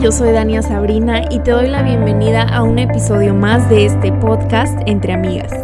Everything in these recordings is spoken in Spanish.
Yo soy Dania Sabrina y te doy la bienvenida a un episodio más de este podcast Entre Amigas.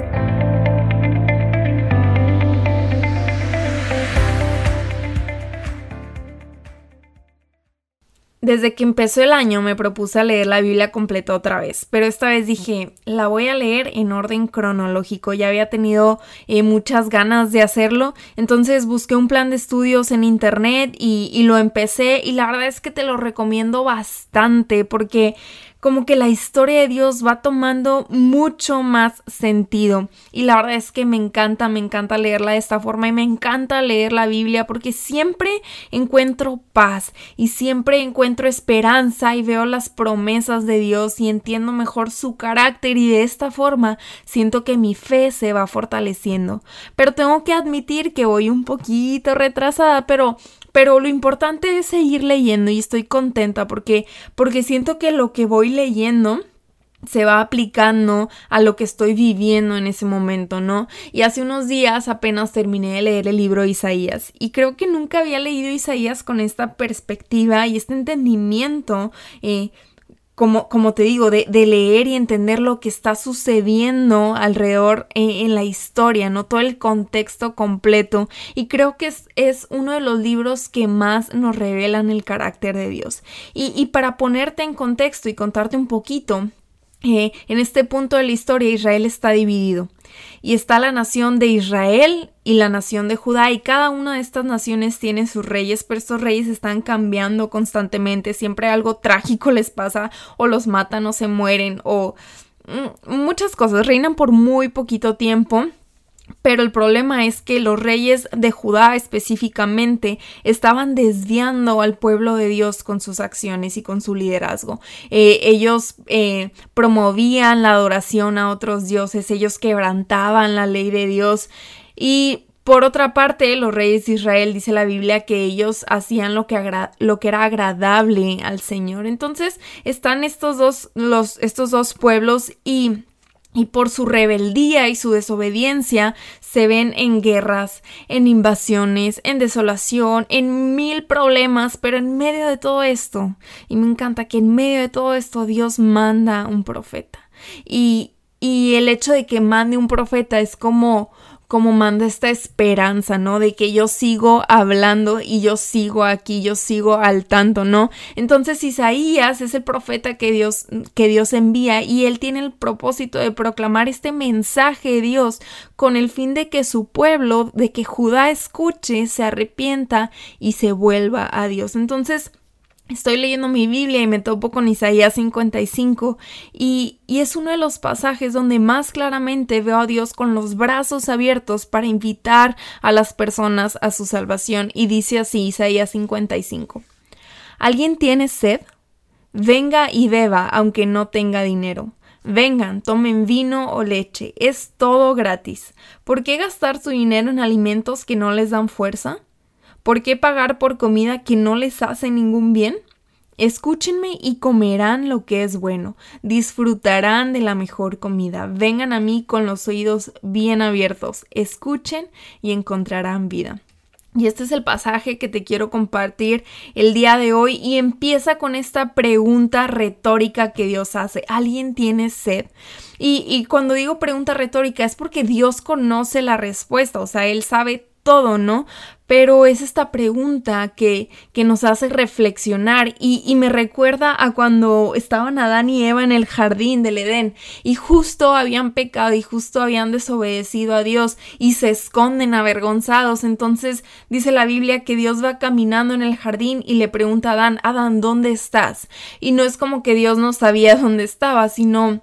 Desde que empezó el año me propuse a leer la Biblia completa otra vez, pero esta vez dije, la voy a leer en orden cronológico. Ya había tenido eh, muchas ganas de hacerlo, entonces busqué un plan de estudios en internet y, y lo empecé y la verdad es que te lo recomiendo bastante porque como que la historia de Dios va tomando mucho más sentido. Y la verdad es que me encanta, me encanta leerla de esta forma y me encanta leer la Biblia porque siempre encuentro paz y siempre encuentro esperanza y veo las promesas de Dios y entiendo mejor su carácter y de esta forma siento que mi fe se va fortaleciendo. Pero tengo que admitir que voy un poquito retrasada, pero pero lo importante es seguir leyendo y estoy contenta porque porque siento que lo que voy leyendo se va aplicando a lo que estoy viviendo en ese momento, ¿no? Y hace unos días apenas terminé de leer el libro Isaías y creo que nunca había leído Isaías con esta perspectiva y este entendimiento eh, como, como te digo, de, de, leer y entender lo que está sucediendo alrededor en, la historia, ¿no? Todo el contexto completo. Y creo que es, es, uno de los libros que más nos revelan el carácter de Dios. Y, y para ponerte en contexto y contarte un poquito, eh, en este punto de la historia Israel está dividido. Y está la nación de Israel y la nación de Judá y cada una de estas naciones tiene sus reyes, pero estos reyes están cambiando constantemente, siempre algo trágico les pasa o los matan o se mueren o mm, muchas cosas, reinan por muy poquito tiempo pero el problema es que los reyes de Judá específicamente estaban desviando al pueblo de Dios con sus acciones y con su liderazgo. Eh, ellos eh, promovían la adoración a otros dioses, ellos quebrantaban la ley de Dios y por otra parte, los reyes de Israel, dice la Biblia, que ellos hacían lo que, era agradable al Señor. Entonces están estos dos, estos dos pueblos y y por su rebeldía y su desobediencia se ven en guerras, en invasiones, en desolación, en mil problemas, pero en medio de todo esto, y me encanta que en medio de todo esto Dios manda un profeta. Y, y el hecho de que mande un profeta es como como manda esta esperanza, ¿no? De que yo sigo hablando y yo sigo aquí, yo sigo al tanto, ¿no? Entonces Isaías es el profeta que Dios, que Dios envía y él tiene el propósito de proclamar este mensaje de Dios con el fin de que su pueblo, de que Judá escuche, se arrepienta y se vuelva a Dios. Entonces, Estoy leyendo mi Biblia y me topo con Isaías 55 y, y, es uno de los pasajes donde más claramente veo a Dios con los brazos abiertos para invitar a las personas a su salvación y dice así Isaías 55. ¿Alguien tiene sed? Venga y beba aunque no tenga dinero. Vengan, tomen vino o leche, es todo gratis. ¿Por qué gastar su dinero en alimentos que no les dan fuerza? ¿Por qué pagar por comida que no les hace ningún bien? Escúchenme y comerán lo que es bueno, disfrutarán de la mejor comida. Vengan a mí con los oídos bien abiertos, escuchen y encontrarán vida. Y este es el pasaje que te quiero compartir el día de hoy y empieza con esta pregunta retórica que Dios hace. ¿Alguien tiene sed? Y, y, cuando digo pregunta retórica es porque Dios conoce la respuesta, o sea, Él sabe todo, ¿no? Pero es esta pregunta que, que nos hace reflexionar y, y, me recuerda a cuando estaban Adán y Eva en el jardín del Edén y justo habían pecado y justo habían desobedecido a Dios y se esconden avergonzados. Entonces dice la Biblia que Dios va caminando en el jardín y le pregunta a Adán, Adán, ¿dónde estás? Y no es como que Dios no sabía dónde estaba, sino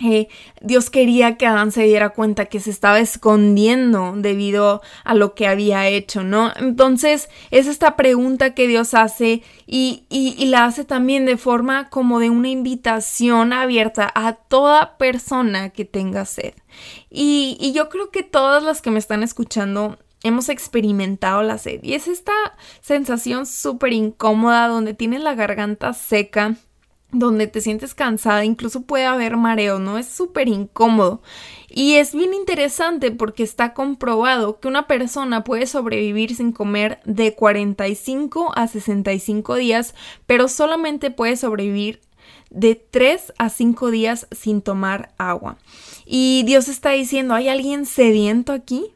eh, Dios quería que Adán se diera cuenta que se estaba escondiendo debido a lo que había hecho, ¿no? Entonces es esta pregunta que Dios hace y, la hace también de forma como de una invitación abierta a toda persona que tenga sed. Y, y yo creo que todas las que me están escuchando hemos experimentado la sed y es esta sensación súper incómoda donde tienes la garganta seca donde te sientes cansada, incluso puede haber mareo, ¿no? Es súper incómodo. Y es bien interesante porque está comprobado que una persona puede sobrevivir sin comer de 45 a 65 días, pero solamente puede sobrevivir de 3 a 5 días sin tomar agua. Y Dios está diciendo, ¿hay alguien sediento aquí?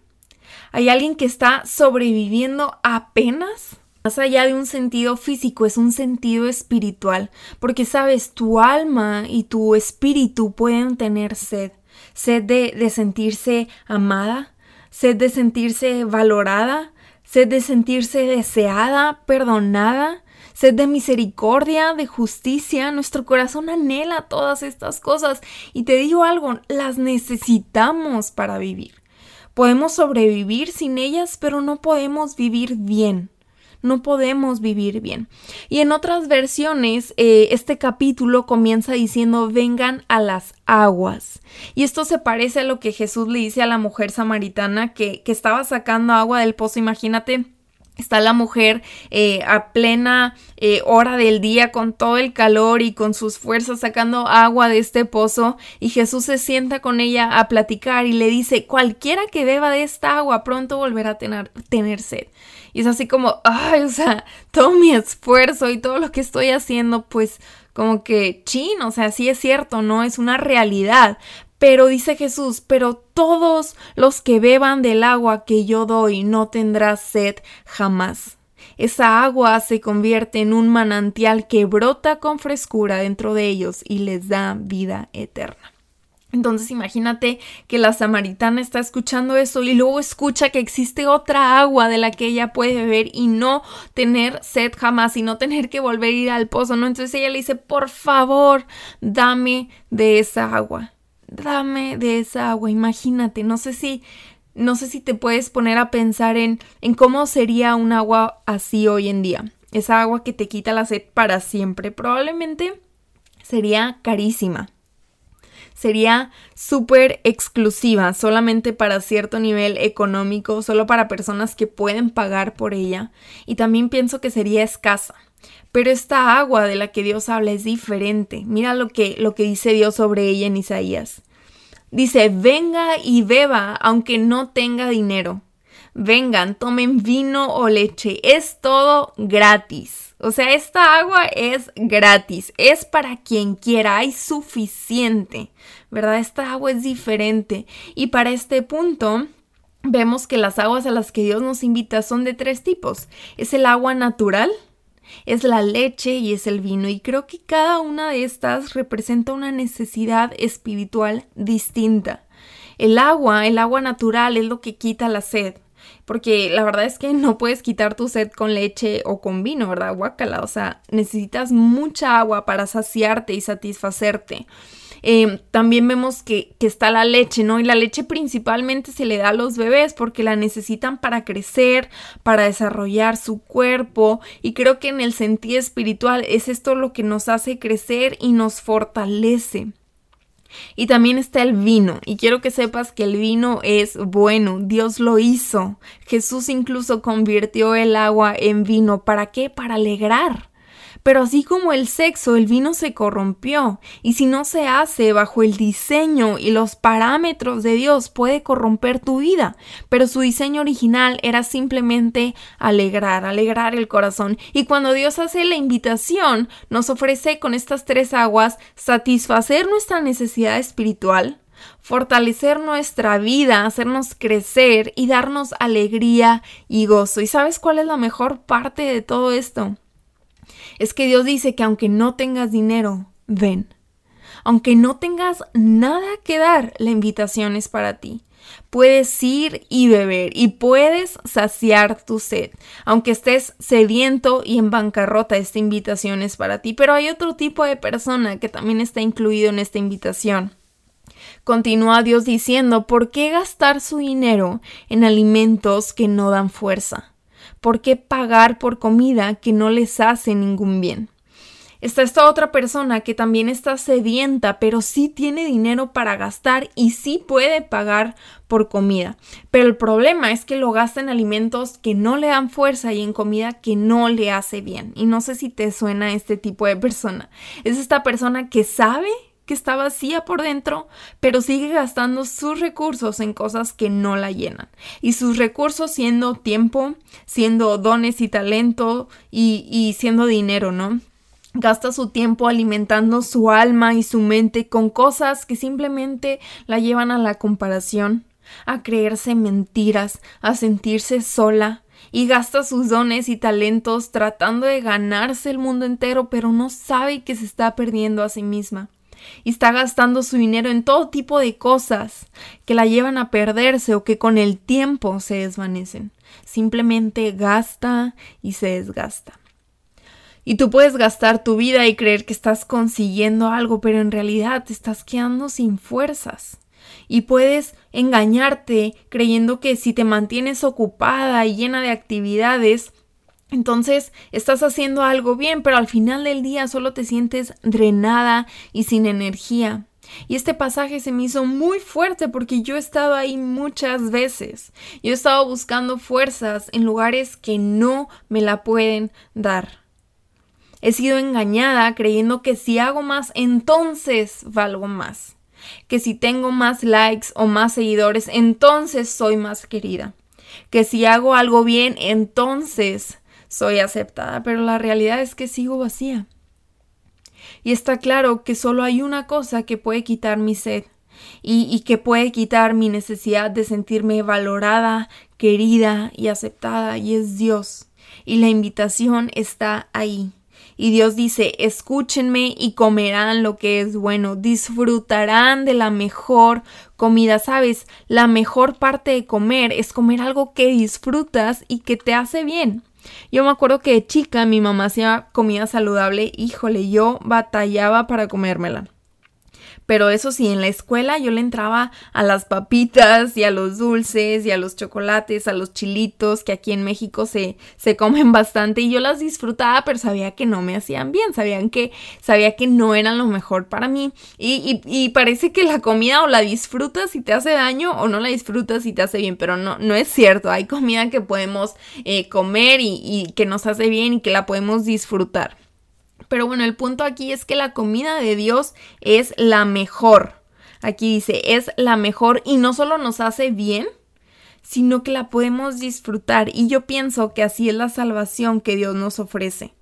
¿Hay alguien que está sobreviviendo apenas? Más allá de un sentido físico, es un sentido espiritual, porque sabes, tu alma y tu espíritu pueden tener sed, sed de, sentirse amada, sed de sentirse valorada, sed de sentirse deseada, perdonada, sed de misericordia, de justicia. Nuestro corazón anhela todas estas cosas y te digo algo, las necesitamos para vivir. Podemos sobrevivir sin ellas, pero no podemos vivir bien no podemos vivir bien. Y en otras versiones, eh, este capítulo comienza diciendo, vengan a las aguas. Y esto se parece a lo que Jesús le dice a la mujer samaritana que, que estaba sacando agua del pozo. Imagínate Está la mujer eh, a plena eh, hora del día con todo el calor y con sus fuerzas sacando agua de este pozo y Jesús se sienta con ella a platicar y le dice cualquiera que beba de esta agua pronto volverá a tener, tener sed. Y es así como, ay, o sea, todo mi esfuerzo y todo lo que estoy haciendo, pues como que chin, o sea, sí es cierto, no es una realidad. Pero dice Jesús, pero todos los que beban del agua que yo doy no tendrán sed jamás. Esa agua se convierte en un manantial que brota con frescura dentro de ellos y les da vida eterna. Entonces imagínate que la samaritana está escuchando eso y luego escucha que existe otra agua de la que ella puede beber y no tener sed jamás y no tener que volver a ir al pozo, ¿no? Entonces ella le dice, por favor, dame de esa agua, dame de esa agua, imagínate, no sé si, no sé si te puedes poner a pensar en, en cómo sería un agua así hoy en día, esa agua que te quita la sed para siempre, probablemente sería carísima sería súper exclusiva, solamente para cierto nivel económico, solo para personas que pueden pagar por ella. Y también pienso que sería escasa. Pero esta agua de la que Dios habla es diferente. Mira lo que, lo que dice Dios sobre ella en Isaías. Dice, venga y beba aunque no tenga dinero. Vengan, tomen vino o leche. Es todo gratis. O sea, esta agua es gratis, es para quien quiera, hay suficiente, ¿verdad? Esta agua es diferente. Y para este punto, vemos que las aguas a las que Dios nos invita son de tres tipos. Es el agua natural, es la leche y es el vino. Y creo que cada una de estas representa una necesidad espiritual distinta. El agua, el agua natural es lo que quita la sed porque la verdad es que no puedes quitar tu sed con leche o con vino, ¿verdad? Guácala, o sea, necesitas mucha agua para saciarte y satisfacerte. Em, también vemos que, que, está la leche, ¿no? Y la leche principalmente se le da a los bebés porque la necesitan para crecer, para desarrollar su cuerpo. Y creo que en el sentido espiritual es esto lo que nos hace crecer y nos fortalece. Y también está el vino. Y quiero que sepas que el vino es bueno. Dios lo hizo. Jesús incluso convirtió el agua en vino. ¿Para qué? Para alegrar. Pero así como el sexo, el vino se corrompió, y si no se hace bajo el diseño y los parámetros de Dios, puede corromper tu vida. Pero su diseño original era simplemente alegrar, alegrar el corazón. Y cuando Dios hace la invitación, nos ofrece con estas tres aguas satisfacer nuestra necesidad espiritual, fortalecer nuestra vida, hacernos crecer y darnos alegría y gozo. ¿Y sabes cuál es la mejor parte de todo esto? Es que Dios dice que aunque no tengas dinero, ven. Aunque no tengas nada que dar, la invitación es para ti. Puedes ir y beber y puedes saciar tu sed. Aunque estés sediento y en bancarrota, esta invitación es para ti. Pero hay otro tipo de persona que también está incluido en esta invitación. Continúa Dios diciendo, ¿por qué gastar su dinero en alimentos que no dan fuerza? ¿Por qué pagar por comida que no les hace ningún bien? Está esta otra persona que también está sedienta, pero sí tiene dinero para gastar y sí puede pagar por comida. Pero el problema es que lo gasta en alimentos que no le dan fuerza y en comida que no le hace bien. Y no sé si te suena este tipo de persona. Es esta persona que sabe que está vacía por dentro, pero sigue gastando sus recursos en cosas que no la llenan. Y sus recursos siendo tiempo, siendo dones y talento y, y siendo dinero, ¿no? Gasta su tiempo alimentando su alma y su mente con cosas que simplemente la llevan a la comparación, a creerse mentiras, a sentirse sola, y gasta sus dones y talentos tratando de ganarse el mundo entero, pero no sabe que se está perdiendo a sí misma. Y está gastando su dinero en todo tipo de cosas que la llevan a perderse o que con el tiempo se desvanecen. Simplemente gasta y se desgasta. Y tú puedes gastar tu vida y creer que estás consiguiendo algo, pero en realidad te estás quedando sin fuerzas. Y puedes engañarte creyendo que si te mantienes ocupada y llena de actividades, entonces estás haciendo algo bien, pero al final del día solo te sientes drenada y sin energía. Y este pasaje se me hizo muy fuerte porque yo he estado ahí muchas veces. Yo he estado buscando fuerzas en lugares que no me la pueden dar. He sido engañada creyendo que si hago más, entonces valgo más. Que si tengo más likes o más seguidores, entonces soy más querida. Que si hago algo bien, entonces soy aceptada. Pero la realidad es que sigo vacía. Y está claro que solo hay una cosa que puede quitar mi sed y, y, que puede quitar mi necesidad de sentirme valorada, querida y aceptada, y es Dios. Y la invitación está ahí. Y Dios dice, escúchenme y comerán lo que es bueno, disfrutarán de la mejor comida, ¿sabes? La mejor parte de comer es comer algo que disfrutas y que te hace bien. Yo me acuerdo que de chica mi mamá hacía comida saludable, híjole, yo batallaba para comérmela. Pero eso sí, en la escuela yo le entraba a las papitas y a los dulces y a los chocolates, a los chilitos que aquí en México se, se comen bastante y yo las disfrutaba, pero sabía que no me hacían bien, sabían que, sabía que no eran lo mejor para mí. Y, y, parece que la comida o la disfrutas y te hace daño o no la disfrutas y te hace bien, pero no, no es cierto. Hay comida que podemos eh, comer y, y que nos hace bien y que la podemos disfrutar. Pero bueno, el punto aquí es que la comida de Dios es la mejor. Aquí dice, es la mejor y no solo nos hace bien, sino que la podemos disfrutar. Y yo pienso que así es la salvación que Dios nos ofrece.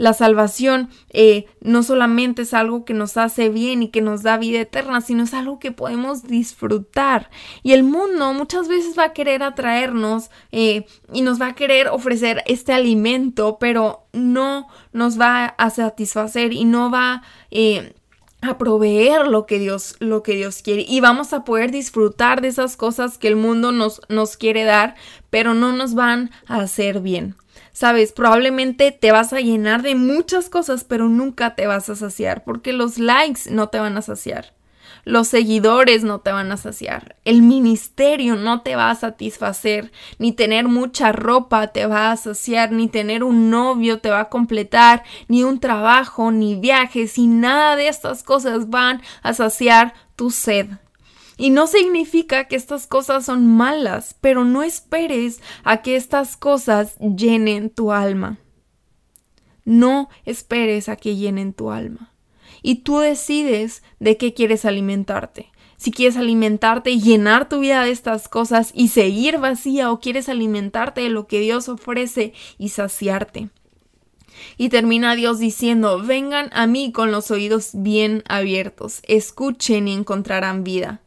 La salvación eh, no solamente es algo que nos hace bien y que nos da vida eterna, sino es algo que podemos disfrutar. Y el mundo muchas veces va a querer atraernos eh, y nos va a querer ofrecer este alimento, pero no nos va a satisfacer y no va eh, a proveer lo que Dios lo que Dios quiere y vamos a poder disfrutar de esas cosas que el mundo nos nos quiere dar pero no nos van a hacer bien Sabes, probablemente te vas a llenar de muchas cosas, pero nunca te vas a saciar, porque los likes no te van a saciar. Los seguidores no te van a saciar. El ministerio no te va a satisfacer. Ni tener mucha ropa te va a saciar. Ni tener un novio te va a completar. Ni un trabajo, ni viajes. Y nada de estas cosas van a saciar tu sed. Y no significa que estas cosas son malas, pero no esperes a que estas cosas llenen tu alma. No esperes a que llenen tu alma. Y tú decides de qué quieres alimentarte. Si quieres alimentarte y llenar tu vida de estas cosas y seguir vacía o quieres alimentarte de lo que Dios ofrece y saciarte. Y termina Dios diciendo, vengan a mí con los oídos bien abiertos, escuchen y encontrarán vida.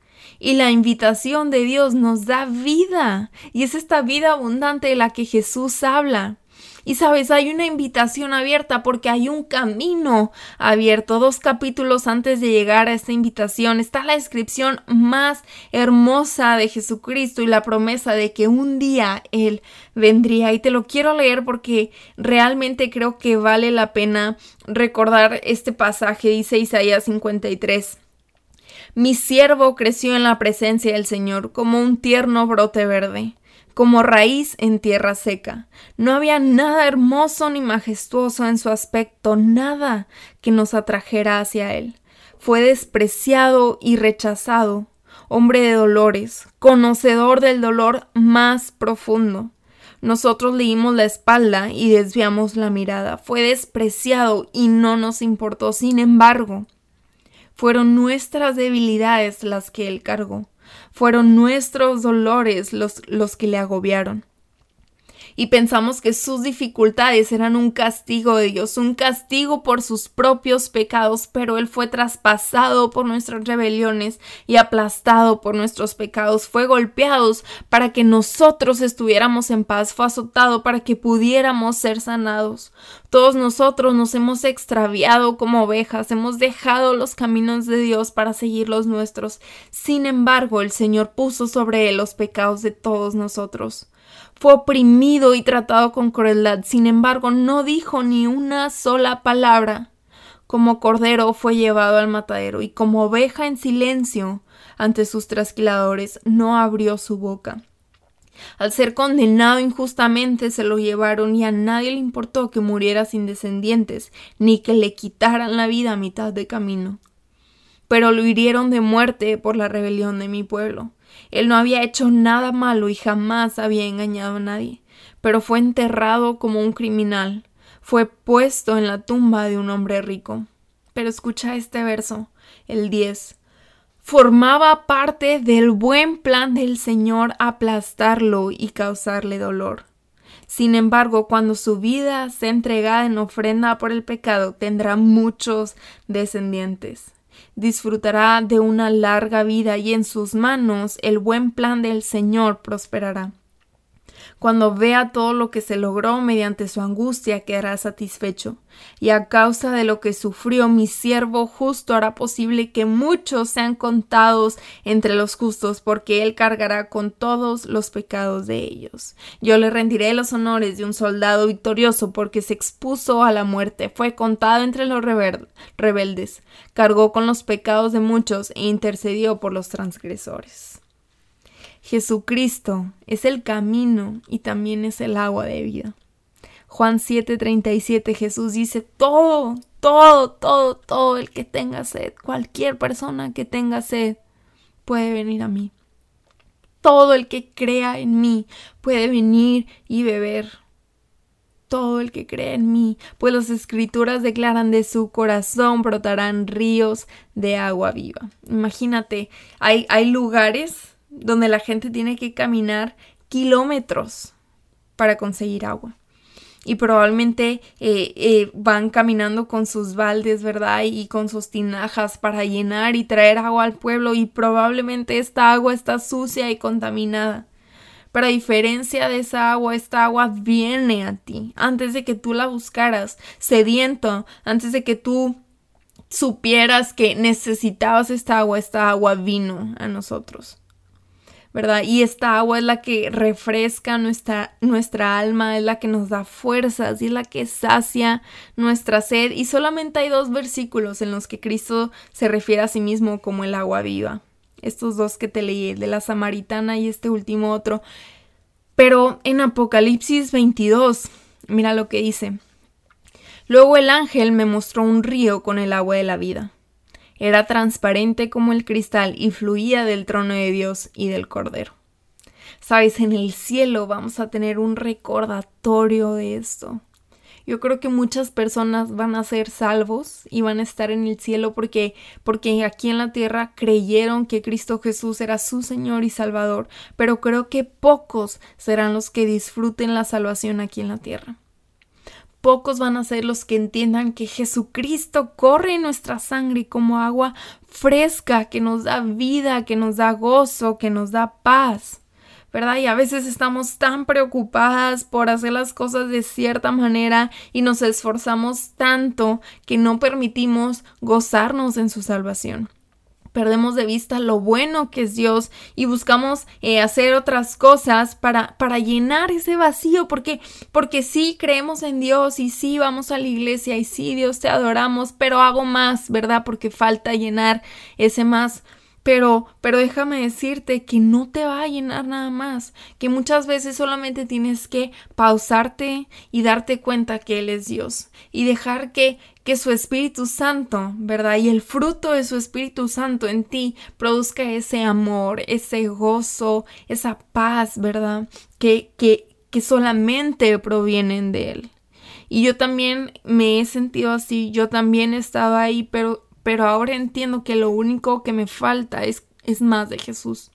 Y la invitación de Dios nos da vida. Y es esta vida abundante de la que Jesús habla. Y sabes, hay una invitación abierta porque hay un camino abierto. Dos capítulos antes de llegar a esta invitación está la descripción más hermosa de Jesucristo y la promesa de que un día Él vendría. Y te lo quiero leer porque realmente creo que vale la pena recordar este pasaje. Dice Isaías 53. Mi siervo creció en la presencia del Señor como un tierno brote verde. como raíz en tierra seca. No había nada hermoso ni majestuoso en su aspecto, nada que nos atrajera hacia él. Fue despreciado y rechazado, hombre de dolores, conocedor del dolor más profundo. Nosotros le dimos la espalda y desviamos la mirada. Fue despreciado y no nos importó. Sin embargo, fueron nuestras debilidades las que él cargó. Fueron nuestros dolores los, los que le agobiaron y pensamos que sus dificultades eran un castigo de Dios, un castigo por sus propios pecados, pero Él fue traspasado por nuestras rebeliones y aplastado por nuestros pecados, fue golpeado para que nosotros estuviéramos en paz, fue azotado para que pudiéramos ser sanados. Todos nosotros nos hemos extraviado como ovejas, hemos dejado los caminos de Dios para seguir los nuestros. Sin embargo, el Señor puso sobre Él los pecados de todos nosotros fue oprimido y tratado con crueldad. Sin embargo, no dijo ni una sola palabra. Como cordero fue llevado al matadero y como oveja en silencio ante sus trasquiladores no abrió su boca. Al ser condenado injustamente se lo llevaron y a nadie le importó que muriera sin descendientes, ni que le quitaran la vida a mitad de camino. Pero lo hirieron de muerte por la rebelión de mi pueblo. Él no había hecho nada malo y jamás había engañado a nadie, pero fue enterrado como un criminal, fue puesto en la tumba de un hombre rico. Pero escucha este verso, el 10. Formaba parte del buen plan del Señor aplastarlo y causarle dolor. Sin embargo, cuando su vida sea entregada en ofrenda por el pecado, tendrá muchos descendientes disfrutará de una larga vida y en sus manos el buen plan del Señor prosperará. Cuando vea todo lo que se logró mediante su angustia quedará satisfecho, y a causa de lo que sufrió mi siervo justo hará posible que muchos sean contados entre los justos, porque él cargará con todos los pecados de ellos. Yo le rendiré los honores de un soldado victorioso, porque se expuso a la muerte, fue contado entre los rebeldes, cargó con los pecados de muchos e intercedió por los transgresores. Jesucristo es el camino y también es el agua de vida. Juan 7:37 Jesús dice, todo, todo, todo, todo el que tenga sed, cualquier persona que tenga sed, puede venir a mí. Todo el que crea en mí puede venir y beber. Todo el que cree en mí, pues las escrituras declaran de su corazón brotarán ríos de agua viva. Imagínate, hay, hay lugares donde la gente tiene que caminar kilómetros para conseguir agua. Y probablemente eh, eh, van caminando con sus baldes, ¿verdad? Y con sus tinajas para llenar y traer agua al pueblo. Y probablemente esta agua está sucia y contaminada. Pero a diferencia de esa agua, esta agua viene a ti antes de que tú la buscaras, sediento, antes de que tú supieras que necesitabas esta agua, esta agua vino a nosotros. ¿Verdad? Y esta agua es la que refresca nuestra, nuestra alma, es la que nos da fuerzas y es la que sacia nuestra sed. Y solamente hay dos versículos en los que Cristo se refiere a sí mismo como el agua viva. Estos dos que te leí, el de la samaritana y este último otro. Pero en Apocalipsis 22, mira lo que dice. Luego el ángel me mostró un río con el agua de la vida era transparente como el cristal y fluía del trono de Dios y del Cordero. Sabes, en el cielo vamos a tener un recordatorio de esto. Yo creo que muchas personas van a ser salvos y van a estar en el cielo porque porque aquí en la tierra creyeron que Cristo Jesús era su Señor y Salvador, pero creo que pocos serán los que disfruten la salvación aquí en la tierra. Pocos van a ser los que entiendan que Jesucristo corre en nuestra sangre como agua fresca que nos da vida, que nos da gozo, que nos da paz. ¿verdad? Y a veces estamos tan preocupadas por hacer las cosas de cierta manera y nos esforzamos tanto que no permitimos gozarnos en su salvación perdemos de vista lo bueno que es Dios y buscamos eh, hacer otras cosas para, para llenar ese vacío, porque, porque sí creemos en Dios y sí vamos a la iglesia y sí Dios te adoramos, pero hago más, ¿verdad? Porque falta llenar ese más Pero, pero déjame decirte que no te va a llenar nada más, que muchas veces solamente tienes que pausarte y darte cuenta que Él es Dios y dejar que, que su Espíritu Santo, ¿verdad? Y el fruto de su Espíritu Santo en ti produzca ese amor, ese gozo, esa paz, ¿verdad? Que, que, que solamente provienen de Él. Y yo también me he sentido así, yo también he estado ahí, pero pero ahora entiendo que lo único que me falta es, es más de Jesús.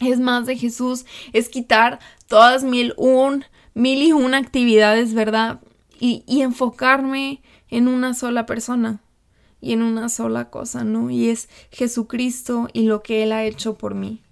Es más de Jesús, es quitar todas mil, un, mil y una actividades, ¿verdad? Y, y enfocarme en una sola persona y en una sola cosa, ¿no? Y es Jesucristo y lo que Él ha hecho por mí.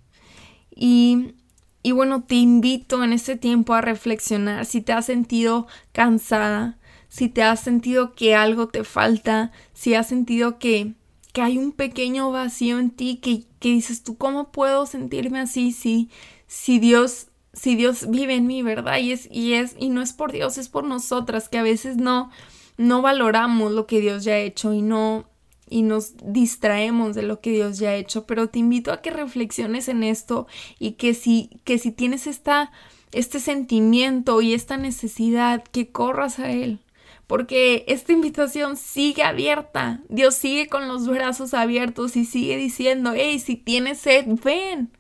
Y, y bueno, te invito en este tiempo a reflexionar si te has sentido cansada, si te has sentido que algo te falta, si has sentido que, que hay un pequeño vacío en ti, que, que dices tú, ¿cómo puedo sentirme así si, si Dios, si Dios vive en mí, verdad? Y es, y es, y no es por Dios, es por nosotras, que a veces no, no valoramos lo que Dios ya ha hecho y no, y nos distraemos de lo que Dios ya ha hecho, pero te invito a que reflexiones en esto y que si, que si tienes esta, este sentimiento y esta necesidad, que corras a Él, porque esta invitación sigue abierta. Dios sigue con los brazos abiertos y sigue diciendo, hey, si tienes sed, ven.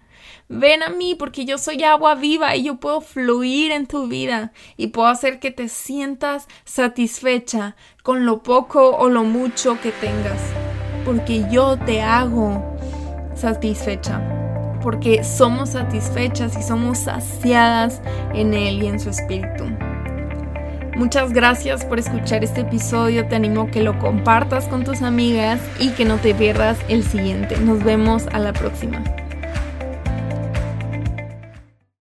Ven a mí porque yo soy agua viva y yo puedo fluir en tu vida y puedo hacer que te sientas satisfecha con lo poco o lo mucho que tengas. Porque yo te hago satisfecha. Porque somos satisfechas y somos saciadas en Él y en su Espíritu. Muchas gracias por escuchar este episodio. Te animo a que lo compartas con tus amigas y que no te pierdas el siguiente. Nos vemos a la próxima.